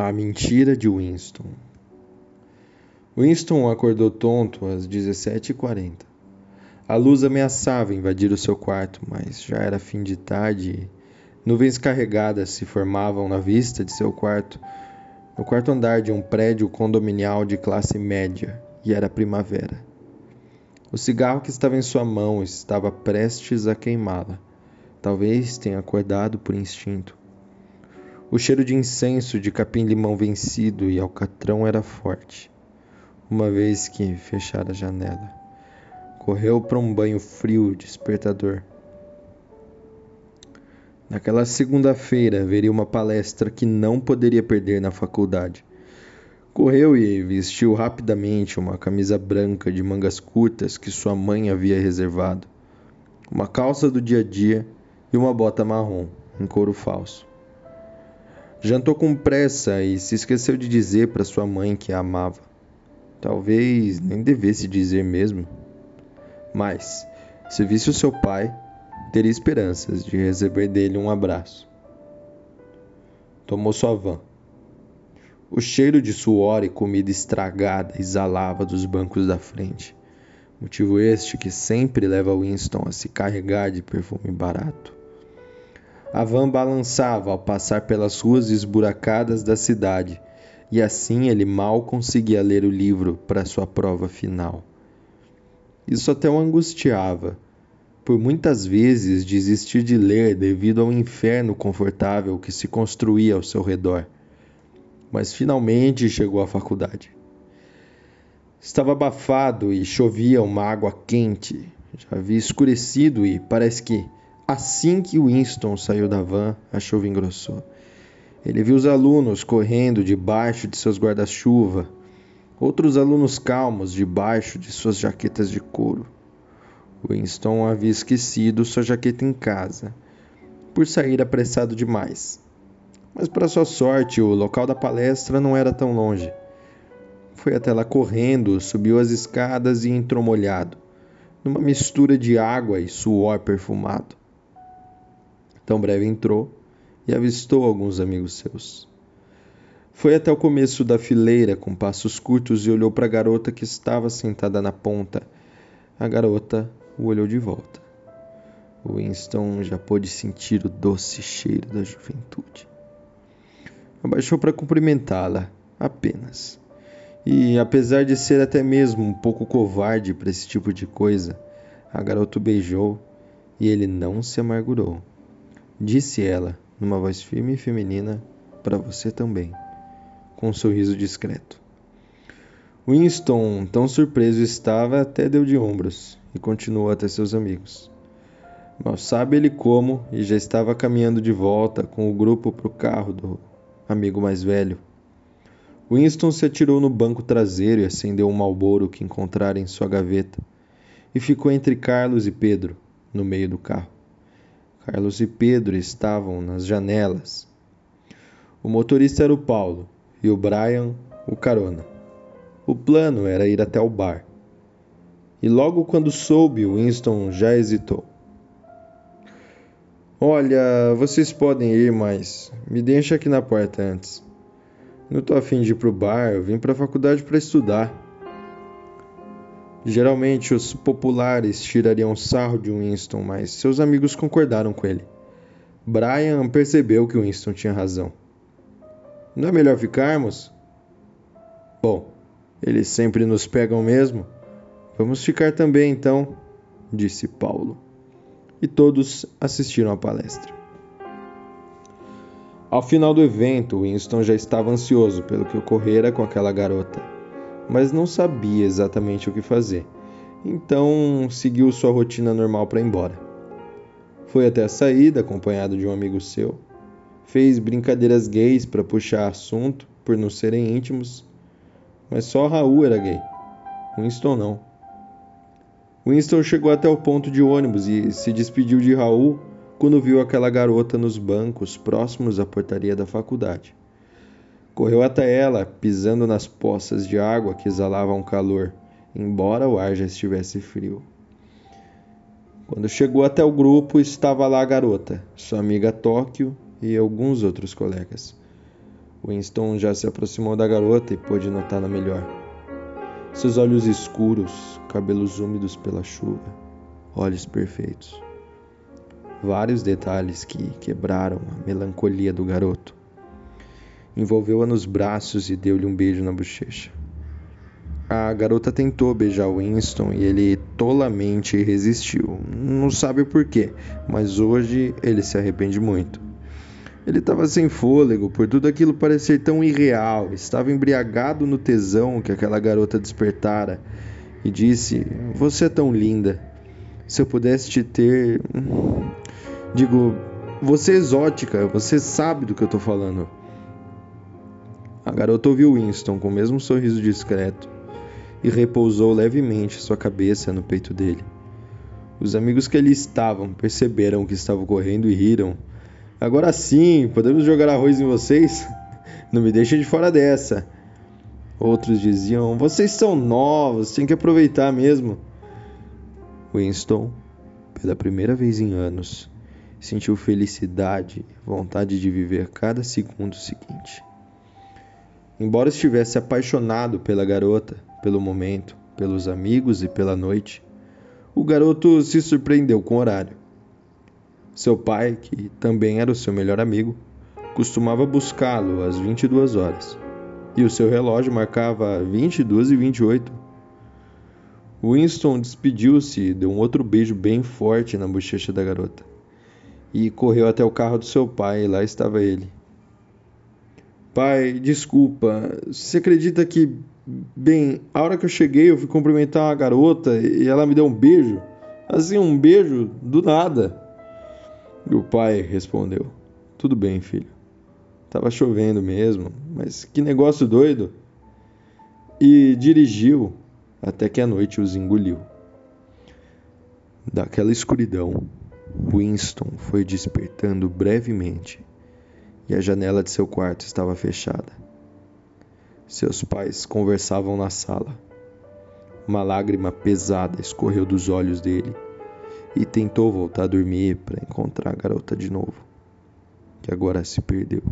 A mentira de Winston. Winston acordou tonto às 17h40. A luz ameaçava invadir o seu quarto, mas já era fim de tarde e nuvens carregadas se formavam na vista de seu quarto, no quarto andar de um prédio condominial de classe média, e era primavera. O cigarro que estava em sua mão estava prestes a queimá-la. Talvez tenha acordado por instinto. O cheiro de incenso de capim-limão vencido e alcatrão era forte. Uma vez que fechara a janela, correu para um banho frio despertador. Naquela segunda-feira haveria uma palestra que não poderia perder na faculdade. Correu e vestiu rapidamente uma camisa branca de mangas curtas que sua mãe havia reservado, uma calça do dia a dia e uma bota marrom, em couro falso. Jantou com pressa e se esqueceu de dizer para sua mãe que a amava. Talvez nem devesse dizer mesmo. Mas, se visse o seu pai, teria esperanças de receber dele um abraço. Tomou sua van. O cheiro de suor e comida estragada exalava dos bancos da frente. Motivo este que sempre leva Winston a se carregar de perfume barato. A van balançava ao passar pelas ruas esburacadas da cidade, e assim ele mal conseguia ler o livro para sua prova final. Isso até o angustiava. Por muitas vezes desistir de ler devido ao inferno confortável que se construía ao seu redor. Mas finalmente chegou à faculdade. Estava abafado e chovia uma água quente. Já havia escurecido e parece que Assim que Winston saiu da van, a chuva engrossou. Ele viu os alunos correndo debaixo de seus guarda-chuva, outros alunos calmos debaixo de suas jaquetas de couro. Winston havia esquecido sua jaqueta em casa, por sair apressado demais. Mas, para sua sorte, o local da palestra não era tão longe. Foi até lá correndo, subiu as escadas e entrou molhado, numa mistura de água e suor perfumado. Tão breve entrou e avistou alguns amigos seus. Foi até o começo da fileira com passos curtos e olhou para a garota que estava sentada na ponta. A garota o olhou de volta. Winston já pôde sentir o doce cheiro da juventude. Abaixou para cumprimentá-la, apenas. E, apesar de ser até mesmo um pouco covarde para esse tipo de coisa, a garota o beijou e ele não se amargurou. Disse ela, numa voz firme e feminina, para você também, com um sorriso discreto. Winston, tão surpreso estava, até deu de ombros e continuou até seus amigos. Mal sabe ele como e já estava caminhando de volta com o grupo para o carro do amigo mais velho. Winston se atirou no banco traseiro e acendeu um malboro que encontrara em sua gaveta e ficou entre Carlos e Pedro, no meio do carro. Carlos e Pedro estavam nas janelas. O motorista era o Paulo e o Brian o carona. O plano era ir até o bar. E logo quando soube, Winston já hesitou. Olha, vocês podem ir, mas me deixa aqui na porta antes. Não tô afim de ir pro bar, eu vim pra faculdade para estudar. Geralmente os populares tirariam sarro de Winston, mas seus amigos concordaram com ele. Brian percebeu que Winston tinha razão. Não é melhor ficarmos? Bom, eles sempre nos pegam mesmo. Vamos ficar também então, disse Paulo. E todos assistiram à palestra. Ao final do evento, Winston já estava ansioso pelo que ocorrera com aquela garota mas não sabia exatamente o que fazer. Então seguiu sua rotina normal para ir embora. Foi até a saída acompanhado de um amigo seu. Fez brincadeiras gays para puxar assunto por não serem íntimos, mas só Raul era gay. Winston não. Winston chegou até o ponto de ônibus e se despediu de Raul quando viu aquela garota nos bancos próximos à portaria da faculdade. Correu até ela, pisando nas poças de água que exalavam calor, embora o ar já estivesse frio. Quando chegou até o grupo, estava lá a garota, sua amiga Tóquio e alguns outros colegas. Winston já se aproximou da garota e pôde notá-la melhor. Seus olhos escuros, cabelos úmidos pela chuva, olhos perfeitos. Vários detalhes que quebraram a melancolia do garoto. Envolveu-a nos braços e deu-lhe um beijo na bochecha. A garota tentou beijar Winston e ele tolamente resistiu. Não sabe por quê, mas hoje ele se arrepende muito. Ele estava sem fôlego por tudo aquilo parecer tão irreal, estava embriagado no tesão que aquela garota despertara e disse: Você é tão linda. Se eu pudesse te ter. Digo, você é exótica, você sabe do que eu estou falando. Garota ouviu Winston com o mesmo sorriso discreto e repousou levemente sua cabeça no peito dele. Os amigos que ali estavam perceberam o que estava ocorrendo e riram Agora sim, podemos jogar arroz em vocês? Não me deixem de fora dessa. Outros diziam: Vocês são novos, tem que aproveitar mesmo. Winston, pela primeira vez em anos, sentiu felicidade e vontade de viver cada segundo seguinte. Embora estivesse apaixonado pela garota, pelo momento, pelos amigos e pela noite, o garoto se surpreendeu com o horário. Seu pai, que também era o seu melhor amigo, costumava buscá-lo às 22 horas, e o seu relógio marcava 22 e 28. Winston despediu-se e deu um outro beijo bem forte na bochecha da garota. E correu até o carro do seu pai, e lá estava ele. Pai, desculpa, você acredita que. Bem, a hora que eu cheguei eu fui cumprimentar uma garota e ela me deu um beijo? Assim, um beijo do nada. E o pai respondeu: Tudo bem, filho. Tava chovendo mesmo, mas que negócio doido. E dirigiu até que a noite os engoliu. Daquela escuridão, Winston foi despertando brevemente e a janela de seu quarto estava fechada. Seus pais conversavam na sala. Uma lágrima pesada escorreu dos olhos dele e tentou voltar a dormir para encontrar a garota de novo, que agora se perdeu.